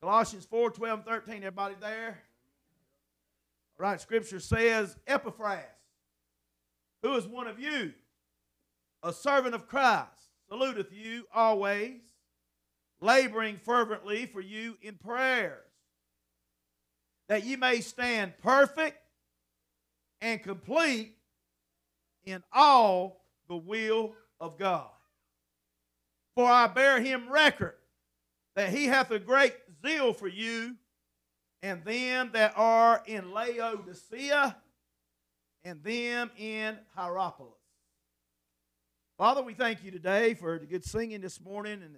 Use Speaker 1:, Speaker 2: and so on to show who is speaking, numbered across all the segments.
Speaker 1: Colossians 4 12 and 13. Everybody there? All right, Scripture says, Epaphras, who is one of you, a servant of Christ, saluteth you always, laboring fervently for you in prayers, that ye may stand perfect and complete in all the will of God. For I bear him record that he hath a great zeal for you and them that are in Laodicea and them in Hierapolis. Father, we thank you today for the good singing this morning and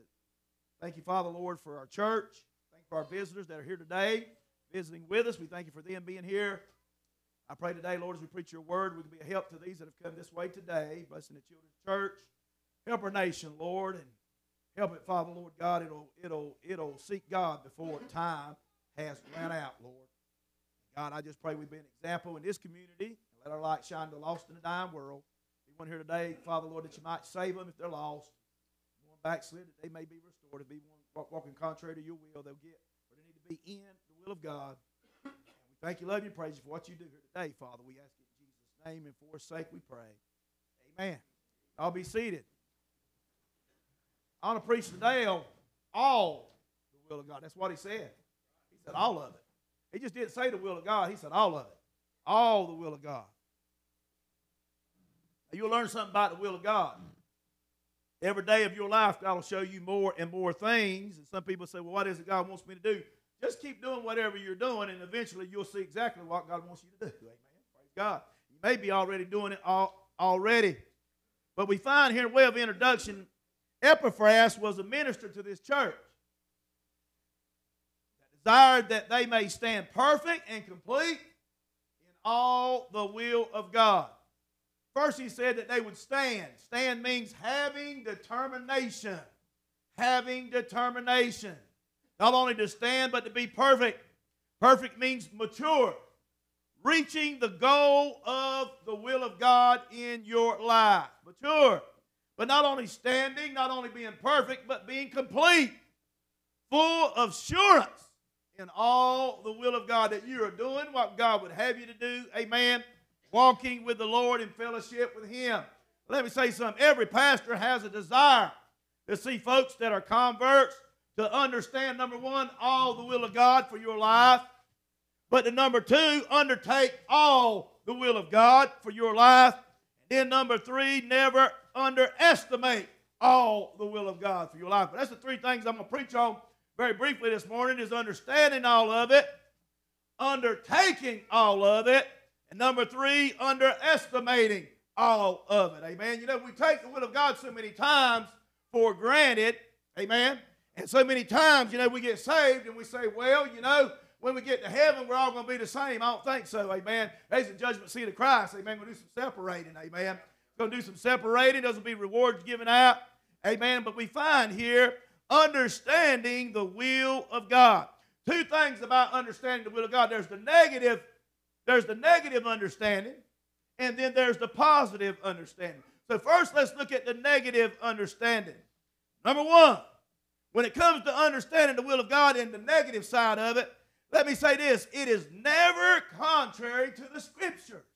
Speaker 1: thank you, Father, Lord, for our church. Thank you for our visitors that are here today visiting with us. We thank you for them being here. I pray today, Lord, as we preach your word, we can be a help to these that have come this way today, blessing the children's church. Help our nation, Lord, and help it, Father, Lord God. It'll, it'll, it'll seek God before time has ran out, Lord. God, I just pray we be an example in this community. And let our light shine to the lost and the dying world. Anyone here today, Father, Lord, that you might save them if they're lost. One backslid, that they may be restored. If be one walking contrary to your will, they'll get where they need to be in the will of God. We thank you, love you, praise you for what you do here today, Father. We ask it in Jesus' name and for his sake we pray. Amen. I'll be seated. I want to preach today on all the will of God. That's what he said. He said all of it. He just didn't say the will of God. He said all of it. All the will of God. Now, you'll learn something about the will of God. Every day of your life, God will show you more and more things. And some people say, well, what is it God wants me to do? Just keep doing whatever you're doing, and eventually you'll see exactly what God wants you to do. Amen. Praise God. You may be already doing it all, already. But we find here, in way of introduction, Epaphras was a minister to this church that desired that they may stand perfect and complete in all the will of God. First, he said that they would stand. Stand means having determination. Having determination. Not only to stand, but to be perfect. Perfect means mature, reaching the goal of the will of God in your life. Mature. But not only standing, not only being perfect, but being complete, full of assurance in all the will of God that you are doing what God would have you to do. Amen. Walking with the Lord in fellowship with Him. Let me say something. Every pastor has a desire to see folks that are converts to understand, number one, all the will of God for your life. But the number two, undertake all the will of God for your life. And then number three, never underestimate all the will of God for your life. But that's the three things I'm going to preach on very briefly this morning is understanding all of it, undertaking all of it, and number three, underestimating all of it. Amen. You know, we take the will of God so many times for granted. Amen. And so many times, you know, we get saved and we say, well, you know, when we get to heaven, we're all going to be the same. I don't think so. Amen. There's the judgment seat of Christ. Amen. To do some separating. Amen. Going to do some separating. Doesn't be rewards given out. Amen. But we find here understanding the will of God. Two things about understanding the will of God. There's the negative, there's the negative understanding, and then there's the positive understanding. So first let's look at the negative understanding. Number one, when it comes to understanding the will of God and the negative side of it, let me say this it is never contrary to the scriptures.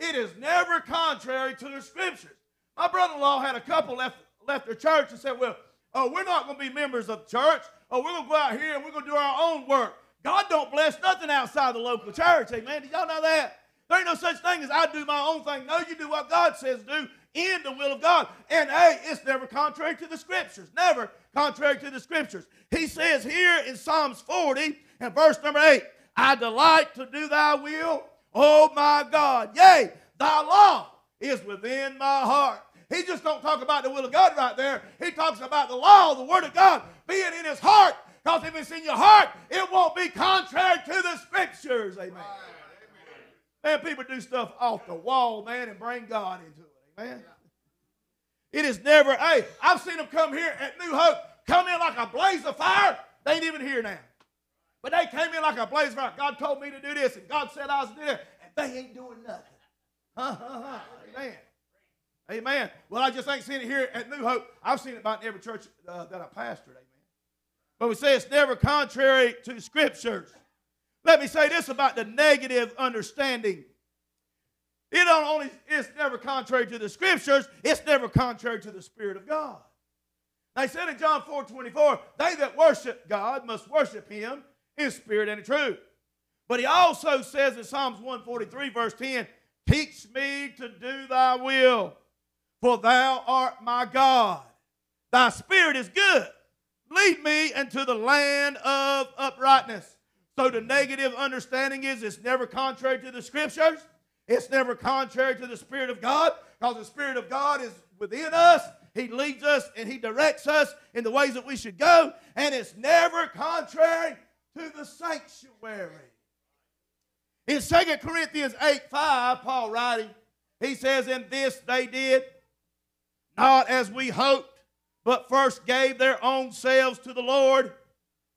Speaker 1: It is never contrary to the scriptures. My brother in law had a couple left, left their church and said, Well, oh, we're not going to be members of the church. Oh, we're going to go out here and we're going to do our own work. God don't bless nothing outside the local church. Amen. Did y'all know that? There ain't no such thing as I do my own thing. No, you do what God says do in the will of God. And hey, it's never contrary to the scriptures. Never contrary to the scriptures. He says here in Psalms 40 and verse number 8, I delight to do thy will, oh my God. Yea, thy law is within my heart. He just don't talk about the will of God right there. He talks about the law, the word of God being in his heart. Because if it's in your heart, it won't be contrary to the scriptures. Amen. Man, people do stuff off the wall, man, and bring God into it. Amen. It is never, hey, I've seen them come here at New Hope, come in like a blaze of fire. They ain't even here now. But they came in like a blaze fire. God told me to do this, and God said I was doing do that, and they ain't doing nothing. Amen. Amen. Well, I just ain't seen it here at New Hope. I've seen it about in every church uh, that I pastored. Amen. But we say it's never contrary to scriptures. Let me say this about the negative understanding. It don't only it's never contrary to the scriptures, it's never contrary to the Spirit of God. They said in John 4 24, they that worship God must worship him in spirit and in truth. But he also says in Psalms 143, verse 10, Teach me to do thy will, for thou art my God. Thy spirit is good. Lead me into the land of uprightness. So the negative understanding is it's never contrary to the scriptures. It's never contrary to the Spirit of God because the Spirit of God is within us. He leads us and He directs us in the ways that we should go. And it's never contrary to the sanctuary. In 2 Corinthians 8 5, Paul writing, he says, In this they did not as we hoped, but first gave their own selves to the Lord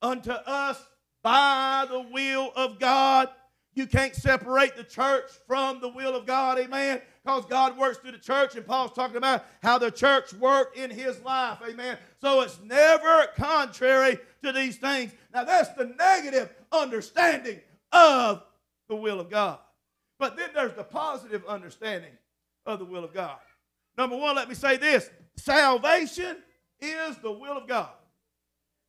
Speaker 1: unto us by the will of God. You can't separate the church from the will of God, amen. Because God works through the church, and Paul's talking about how the church worked in his life, amen. So it's never contrary to these things. Now, that's the negative understanding of the will of God. But then there's the positive understanding of the will of God. Number one, let me say this salvation is the will of God.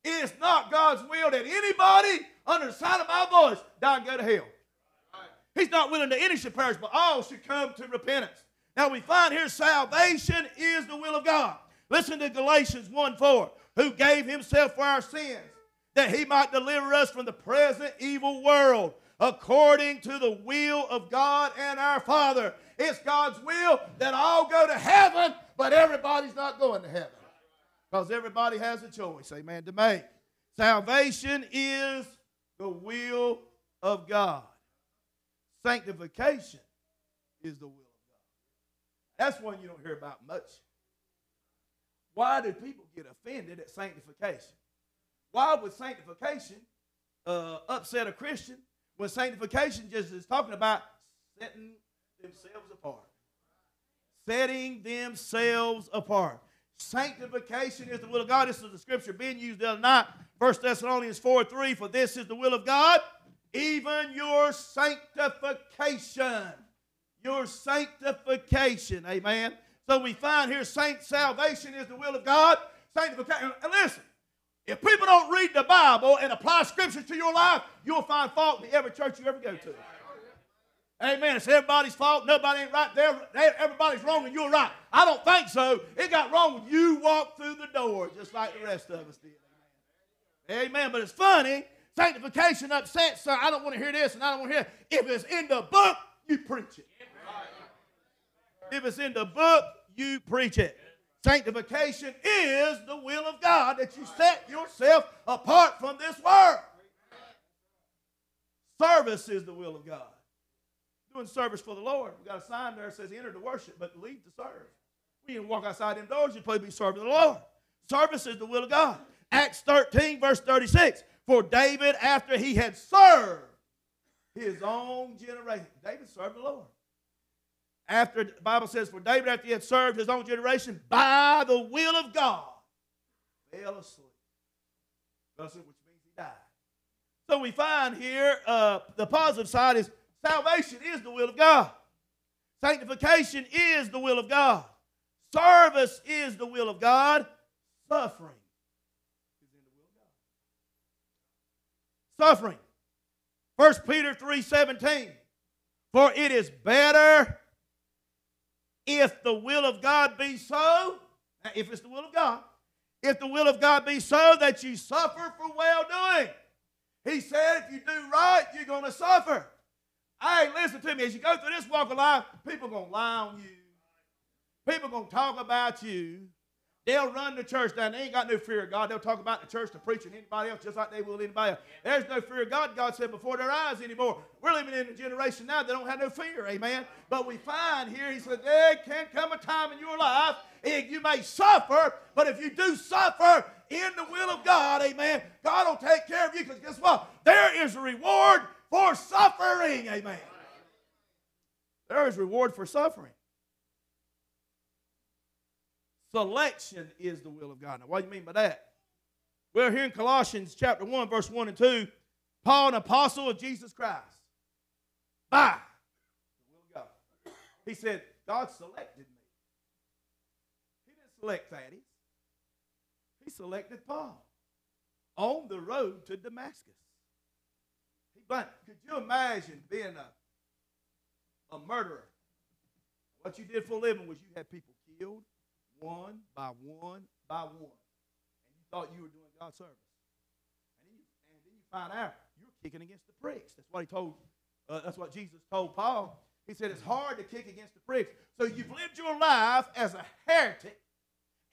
Speaker 1: It is not God's will that anybody under the sound of my voice die and go to hell. He's not willing that any should perish, but all should come to repentance. Now we find here salvation is the will of God. Listen to Galatians 1 4, who gave himself for our sins, that he might deliver us from the present evil world, according to the will of God and our Father. It's God's will that all go to heaven, but everybody's not going to heaven. Because everybody has a choice, amen, to make. Salvation is the will of God. Sanctification is the will of God. That's one you don't hear about much. Why do people get offended at sanctification? Why would sanctification uh, upset a Christian when sanctification just is talking about setting themselves apart? Setting themselves apart. Sanctification is the will of God. This is the scripture being used the other night. 1 Thessalonians 4 3. For this is the will of God, even your sanctification. Your sanctification. Amen. So we find here saint salvation is the will of God. Sanctification. And listen, if people don't read the Bible and apply scripture to your life, you'll find fault in every church you ever go to. Amen. It's everybody's fault. Nobody ain't right there. Everybody's wrong and you're right. I don't think so. It got wrong when you walked through the door just like the rest of us did. Amen. But it's funny. Sanctification upsets, sir. I don't want to hear this and I don't want to hear. If it's in the book, you preach it. If it's in the book, you preach it. Sanctification is the will of God that you set yourself apart from this world. Service is the will of God doing service for the Lord. We got a sign there that says enter to worship, but leave to serve. We didn't walk outside them doors, supposed to be serving the Lord. Service is the will of God. Acts 13, verse 36. For David, after he had served his own generation, David served the Lord. After the Bible says, for David, after he had served his own generation, by the will of God, fell asleep. Which means he died. So we find here uh, the positive side is Salvation is the will of God. Sanctification is the will of God. Service is the will of God. Suffering is in the will of God. Suffering. 1 Peter 3:17. For it is better if the will of God be so, if it's the will of God, if the will of God be so that you suffer for well doing. He said if you do right, you're going to suffer. Hey, listen to me. As you go through this walk of life, people are going to lie on you. People are going to talk about you. They'll run the church down. They ain't got no fear of God. They'll talk about the church to preaching anybody else just like they will anybody else. There's no fear of God, God said, before their eyes anymore. We're living in a generation now that don't have no fear, amen. But we find here, he said, there can come a time in your life you may suffer, but if you do suffer in the will of God, amen, God will take care of you because guess what? There is a reward for suffering. Amen. There is reward for suffering. Selection is the will of God. Now, what do you mean by that? We're here in Colossians chapter 1, verse 1 and 2. Paul, an apostle of Jesus Christ. By the will of God. He said, God selected me. He didn't select Thaddeus. He selected Paul on the road to Damascus. He. Could you imagine being a, a murderer? What you did for a living was you had people killed one by one by one. And you thought you were doing God's service. And then you, and then you find out you're kicking against the pricks. That's what he told, uh, that's what Jesus told Paul. He said it's hard to kick against the pricks. So you've lived your life as a heretic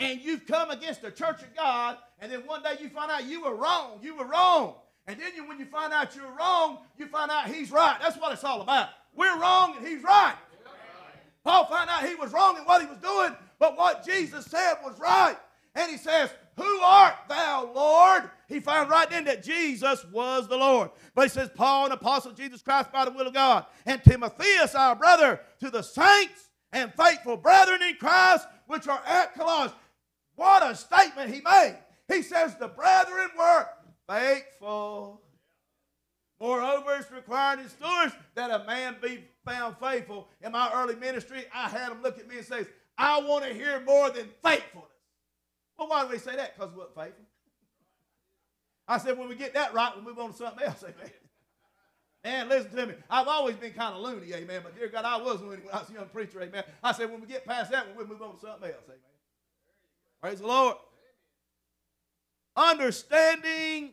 Speaker 1: and you've come against the church of God, and then one day you find out you were wrong. You were wrong. And then you, when you find out you're wrong, you find out he's right. That's what it's all about. We're wrong and he's right. Paul found out he was wrong in what he was doing, but what Jesus said was right. And he says, Who art thou, Lord? He found right then that Jesus was the Lord. But he says, Paul, an apostle of Jesus Christ by the will of God, and Timotheus, our brother, to the saints and faithful brethren in Christ which are at Colossus. What a statement he made. He says, The brethren were faithful. Moreover, it's required in stewards that a man be found faithful. In my early ministry, I had them look at me and say, I want to hear more than faithfulness. Well, why do we say that? Because we weren't faithful. I said, when we get that right, we'll move on to something else, amen. Man, listen to me. I've always been kind of loony, amen. But dear God, I was loony when I was a young preacher, amen. I said, when we get past that, we'll move on to something else, amen. Praise the Lord. Understanding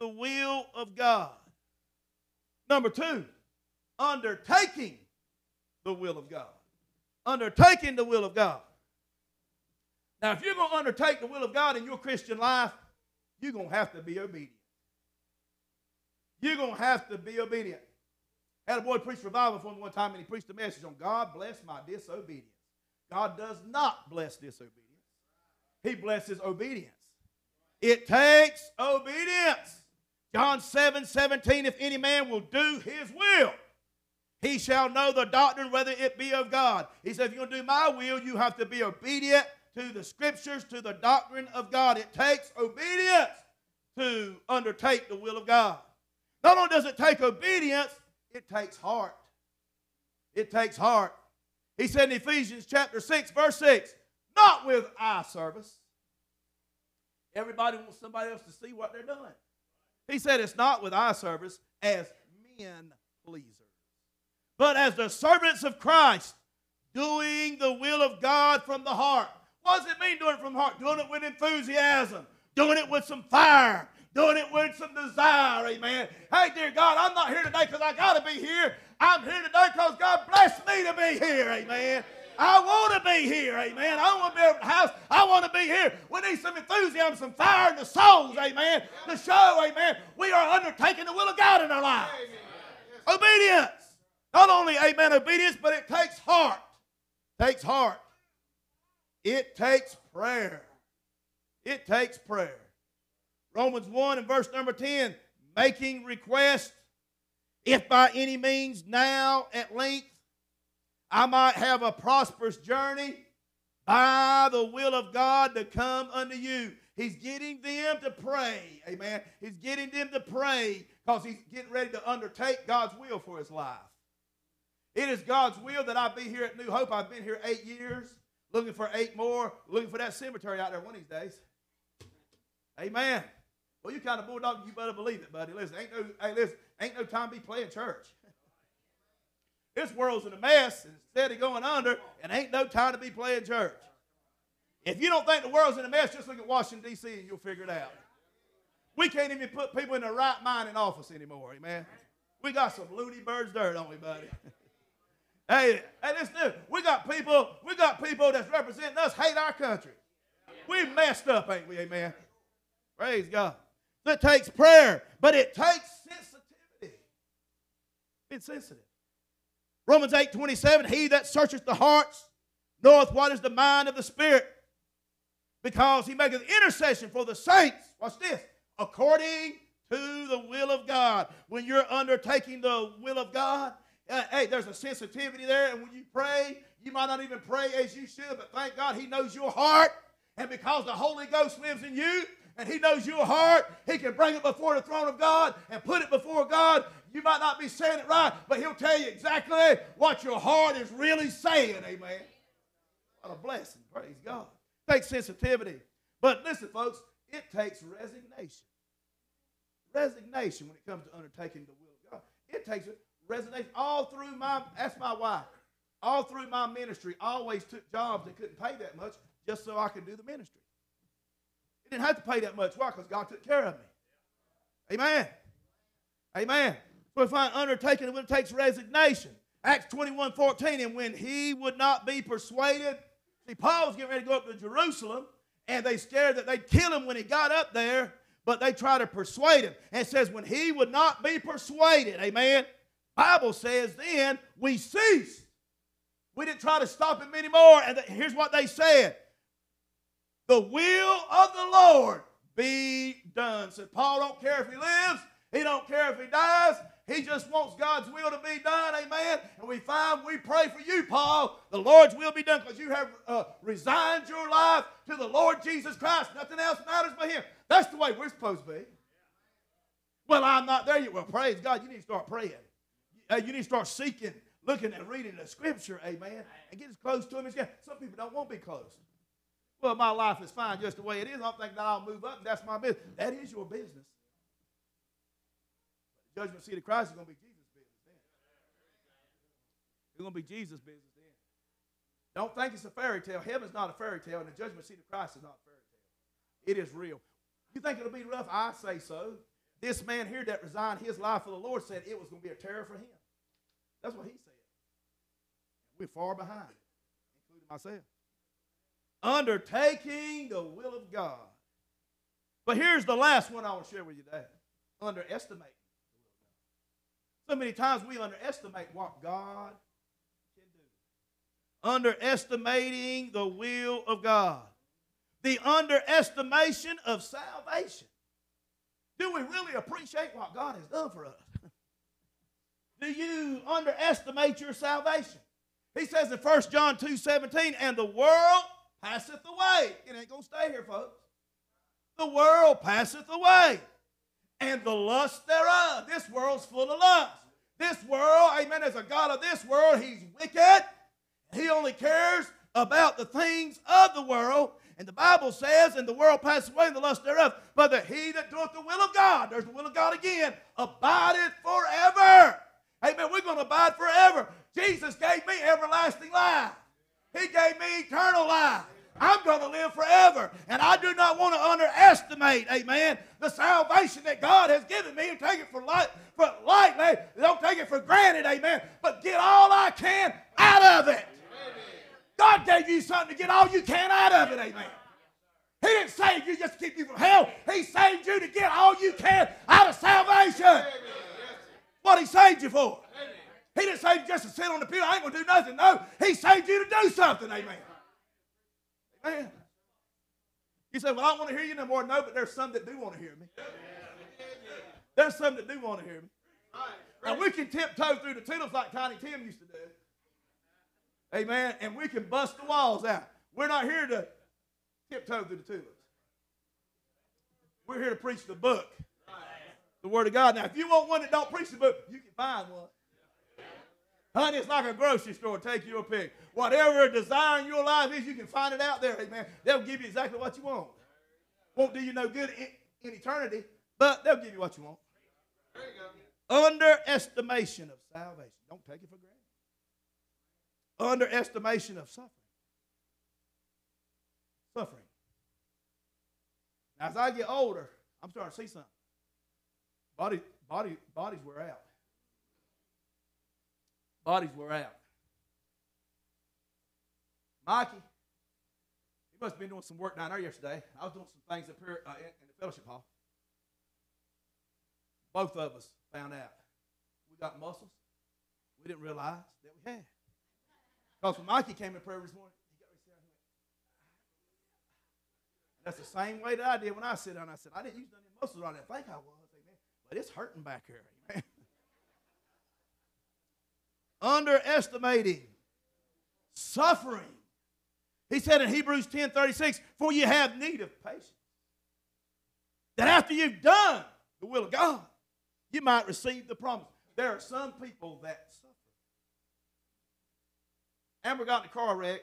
Speaker 1: the will of God. Number two, undertaking the will of God. Undertaking the will of God. Now, if you're going to undertake the will of God in your Christian life, you're going to have to be obedient. You're going to have to be obedient. Had a boy preach revival for me one time, and he preached a message on God bless my disobedience. God does not bless disobedience. He blesses obedience. It takes obedience. John 7 17, if any man will do his will, he shall know the doctrine whether it be of God. He said, if you're going to do my will, you have to be obedient to the scriptures, to the doctrine of God. It takes obedience to undertake the will of God. Not only does it take obedience, it takes heart. It takes heart. He said in Ephesians chapter 6, verse 6, not with eye service. Everybody wants somebody else to see what they're doing. He said it's not with eye service as men but as the servants of Christ, doing the will of God from the heart. What does it mean doing it from the heart? Doing it with enthusiasm, doing it with some fire, doing it with some desire, amen. Hey, dear God, I'm not here today because I got to be here. I'm here today because God blessed me to be here, amen. I want to be here, amen. I want to be at the house. I want to be here. We need some enthusiasm, some fire in the souls, amen, to show, amen, we are undertaking the will of God in our lives. Obedience. Not only, amen, obedience, but it takes heart. Takes heart. It takes prayer. It takes prayer. Romans 1 and verse number 10, making request, if by any means now at length I might have a prosperous journey by the will of God to come unto you. He's getting them to pray. Amen. He's getting them to pray because he's getting ready to undertake God's will for his life. It is God's will that I be here at New Hope. I've been here eight years, looking for eight more, looking for that cemetery out there one of these days. Amen. Well, you kind of bulldog, you better believe it, buddy. Listen, ain't no, hey, listen, ain't no time to be playing church. This world's in a mess instead of going under, and ain't no time to be playing church. If you don't think the world's in a mess, just look at Washington, D.C., and you'll figure it out. We can't even put people in the right mind in office anymore, amen. We got some loony birds dirt, don't we, buddy? hey, hey, listen, we got people, we got people that's representing us hate our country. We messed up, ain't we, amen? Praise God. It takes prayer, but it takes sensitivity. It's sensitive. Romans 8 27, he that searcheth the hearts knoweth what is the mind of the Spirit, because he maketh intercession for the saints. Watch this. According to the will of God. When you're undertaking the will of God, uh, hey, there's a sensitivity there, and when you pray, you might not even pray as you should, but thank God He knows your heart. And because the Holy Ghost lives in you, and He knows your heart. He can bring it before the throne of God and put it before God. You might not be saying it right, but He'll tell you exactly what your heart is really saying. Amen. What a blessing. Praise God. Takes sensitivity. But listen, folks, it takes resignation. Resignation when it comes to undertaking the will of God. It takes resignation. All through my, that's my wife, all through my ministry, always took jobs that couldn't pay that much just so I could do the ministry. It didn't have to pay that much. Why? Because God took care of me. Amen. Amen. So if I undertaking it, it takes resignation. Acts 21 14, and when he would not be persuaded, see, Paul was getting ready to go up to Jerusalem, and they scared that they'd kill him when he got up there, but they tried to persuade him. And it says, when he would not be persuaded, amen. Bible says then we ceased. We didn't try to stop him anymore. And here's what they said The will of the Lord be done. Said Paul don't care if he lives, he don't care if he dies. He just wants God's will to be done, amen. And we find we pray for you, Paul. The Lord's will be done because you have uh, resigned your life to the Lord Jesus Christ. Nothing else matters but Him. That's the way we're supposed to be. Well, I'm not there yet. Well, praise God. You need to start praying. Uh, you need to start seeking, looking and reading the Scripture, amen, and get as close to Him as you can. Some people don't want to be close. Well, my life is fine just the way it is. I'm thinking that I'll move up and that's my business. That is your business judgment seat of Christ is going to be Jesus' business then. It's going to be Jesus' business then. Don't think it's a fairy tale. Heaven's not a fairy tale, and the judgment seat of Christ is not a fairy tale. It is real. You think it'll be rough? I say so. This man here that resigned his life for the Lord said it was going to be a terror for him. That's what he said. We're far behind, including myself. Undertaking the will of God. But here's the last one I want to share with you today. Underestimate so many times we underestimate what God can do. Underestimating the will of God. The underestimation of salvation. Do we really appreciate what God has done for us? Do you underestimate your salvation? He says in 1 John 2 17, and the world passeth away. It ain't going to stay here, folks. The world passeth away and the lust thereof. This world's full of lust. This world, amen, as a God of this world, he's wicked. He only cares about the things of the world. And the Bible says, and the world passes away, and the lust thereof, but that he that doeth the will of God, there's the will of God again, abideth forever. Amen. We're going to abide forever. Jesus gave me everlasting life. He gave me eternal life. I'm going to live forever. And I do not want to underestimate, amen, the salvation that God has given me and take it for, light, for lightly. Don't take it for granted, amen, but get all I can out of it. God gave you something to get all you can out of it, amen. He didn't save you just to keep you from hell. He saved you to get all you can out of salvation. What he saved you for. He didn't save you just to sit on the pew. I ain't going to do nothing. No, he saved you to do something, amen. Amen. You say, Well, I don't want to hear you no more. No, but there's some that do want to hear me. There's some that do want to hear me. And we can tiptoe through the tulips like Tiny Tim used to do. Amen. And we can bust the walls out. We're not here to tiptoe through the tulips. We're here to preach the book, the Word of God. Now, if you want one that don't preach the book, you can find one. Honey, it's like a grocery store. Take your pick. Whatever desire in your life is, you can find it out there. Amen. They'll give you exactly what you want. Won't do you no good in, in eternity, but they'll give you what you want. There you go. Underestimation of salvation. Don't take it for granted. Underestimation of suffering. Suffering. Now, as I get older, I'm starting to see something. Body, body, bodies wear out. Bodies were out. Mikey, he must have been doing some work down there yesterday. I was doing some things up here uh, in, in the fellowship hall. Both of us found out we got muscles we didn't realize that we had. Because when Mikey came in prayer this morning, here. That's the same way that I did when I sit down. I said, I didn't use none of muscles on that. I think I was. But it's hurting back here, underestimating suffering. He said in Hebrews 10 36, for you have need of patience. that after you've done the will of God, you might receive the promise. There are some people that suffer. Amber got in a car wreck.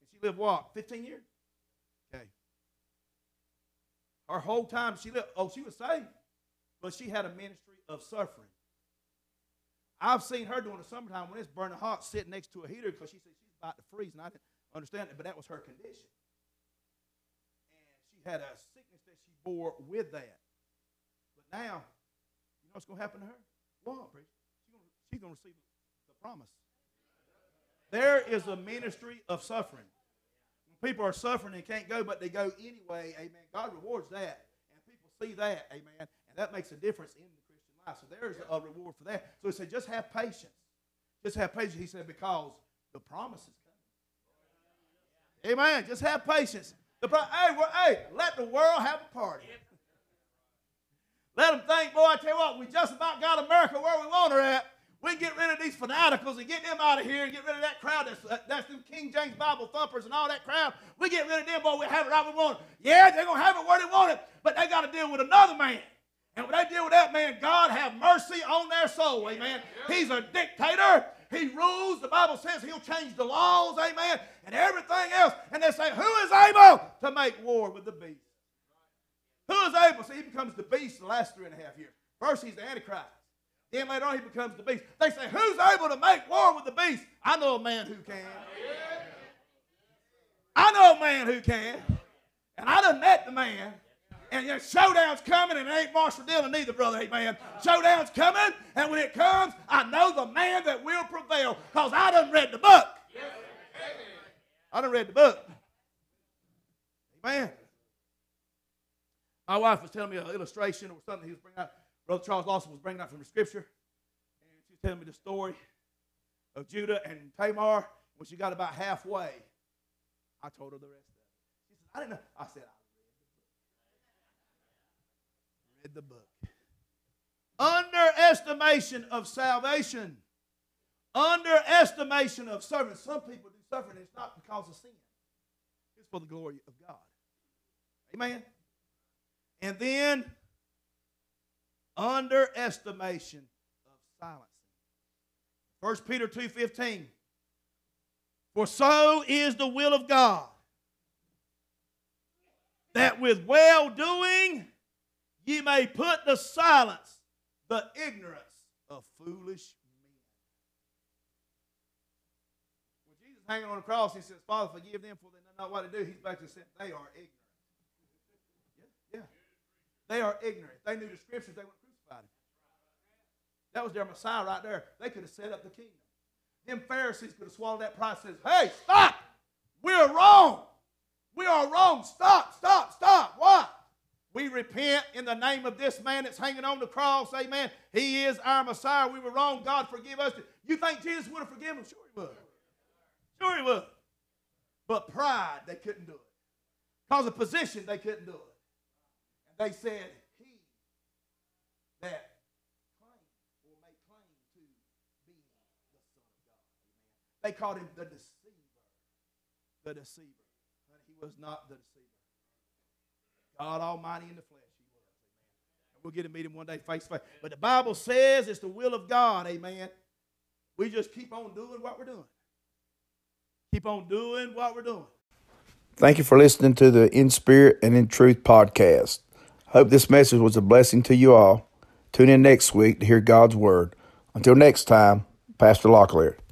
Speaker 1: And she lived what? 15 years? Her whole time she lived, oh, she was saved. But she had a ministry of suffering. I've seen her during the summertime when it's burning hot sitting next to a heater because she said she's about to freeze, and I didn't understand it, but that was her condition. And she had a sickness that she bore with that. But now, you know what's going to happen to her? What, preacher? She's going to receive the promise. There is a ministry of suffering. People are suffering and can't go, but they go anyway, amen. God rewards that. And people see that, amen. And that makes a difference in the Christian life. So there's a reward for that. So he said, just have patience. Just have patience. He said, because the promise is coming. Amen. Just have patience. The pro- hey, well, hey, let the world have a party. Let them think, boy, I tell you what, we just about got America where we want her at. We can get rid of these fanaticals and get them out of here and get rid of that crowd that's, uh, that's them King James Bible thumpers and all that crowd. We get rid of them, boy, we have it right we want it. Yeah, they're going to have it where they want it, but they got to deal with another man. And when they deal with that man, God have mercy on their soul. Amen. He's a dictator. He rules. The Bible says he'll change the laws. Amen. And everything else. And they say, who is able to make war with the beast? Who is able? See, he becomes the beast in the last three and a half years. First, he's the Antichrist. Then later on, he becomes the beast. They say, who's able to make war with the beast? I know a man who can. I know a man who can. And I done met the man and your showdown's coming, and it ain't Marshall Dillon either, brother. Amen. Showdown's coming, and when it comes, I know the man that will prevail because I done read the book. I done read the book. Amen. My wife was telling me an illustration or something he was bringing out. Brother Charles Lawson was bringing out from the scripture. And she was telling me the story of Judah and Tamar. When she got about halfway, I told her the rest of it. She said, I didn't know. I said, I read the book. Underestimation of salvation. Underestimation of suffering. Some people do suffering, it's not because of sin, it's for the glory of God. Amen. And then underestimation of silencing. 1 Peter 2:15. For so is the will of God that with well doing ye may put to silence the ignorance of foolish men. When Jesus hanging on the cross, he says, Father, forgive them for they know not what to do. He's back to saying they are ignorant. Yeah, yeah. They are ignorant. They knew the scriptures, they. That was their Messiah right there. They could have set up the kingdom. Them Pharisees could have swallowed that pride and says, Hey, stop! We're wrong. We are wrong. Stop, stop, stop. What? We repent in the name of this man that's hanging on the cross. Amen. He is our Messiah. We were wrong. God, forgive us. You think Jesus would have forgiven him? Sure he would. Sure he would. But pride, they couldn't do it. Because of position, they couldn't do it. And they said, He that claims will make claim to be the Son of God. Amen. They called him the deceiver. The deceiver. But he was not the deceiver. God Almighty in the flesh. He was. Amen. we'll get to meet him one day face to face. But the Bible says it's the will of God. Amen. We just keep on doing what we're doing. Keep on doing what we're doing.
Speaker 2: Thank you for listening to the In Spirit and in Truth podcast. Hope this message was a blessing to you all. Tune in next week to hear God's Word. Until next time, Pastor Locklear.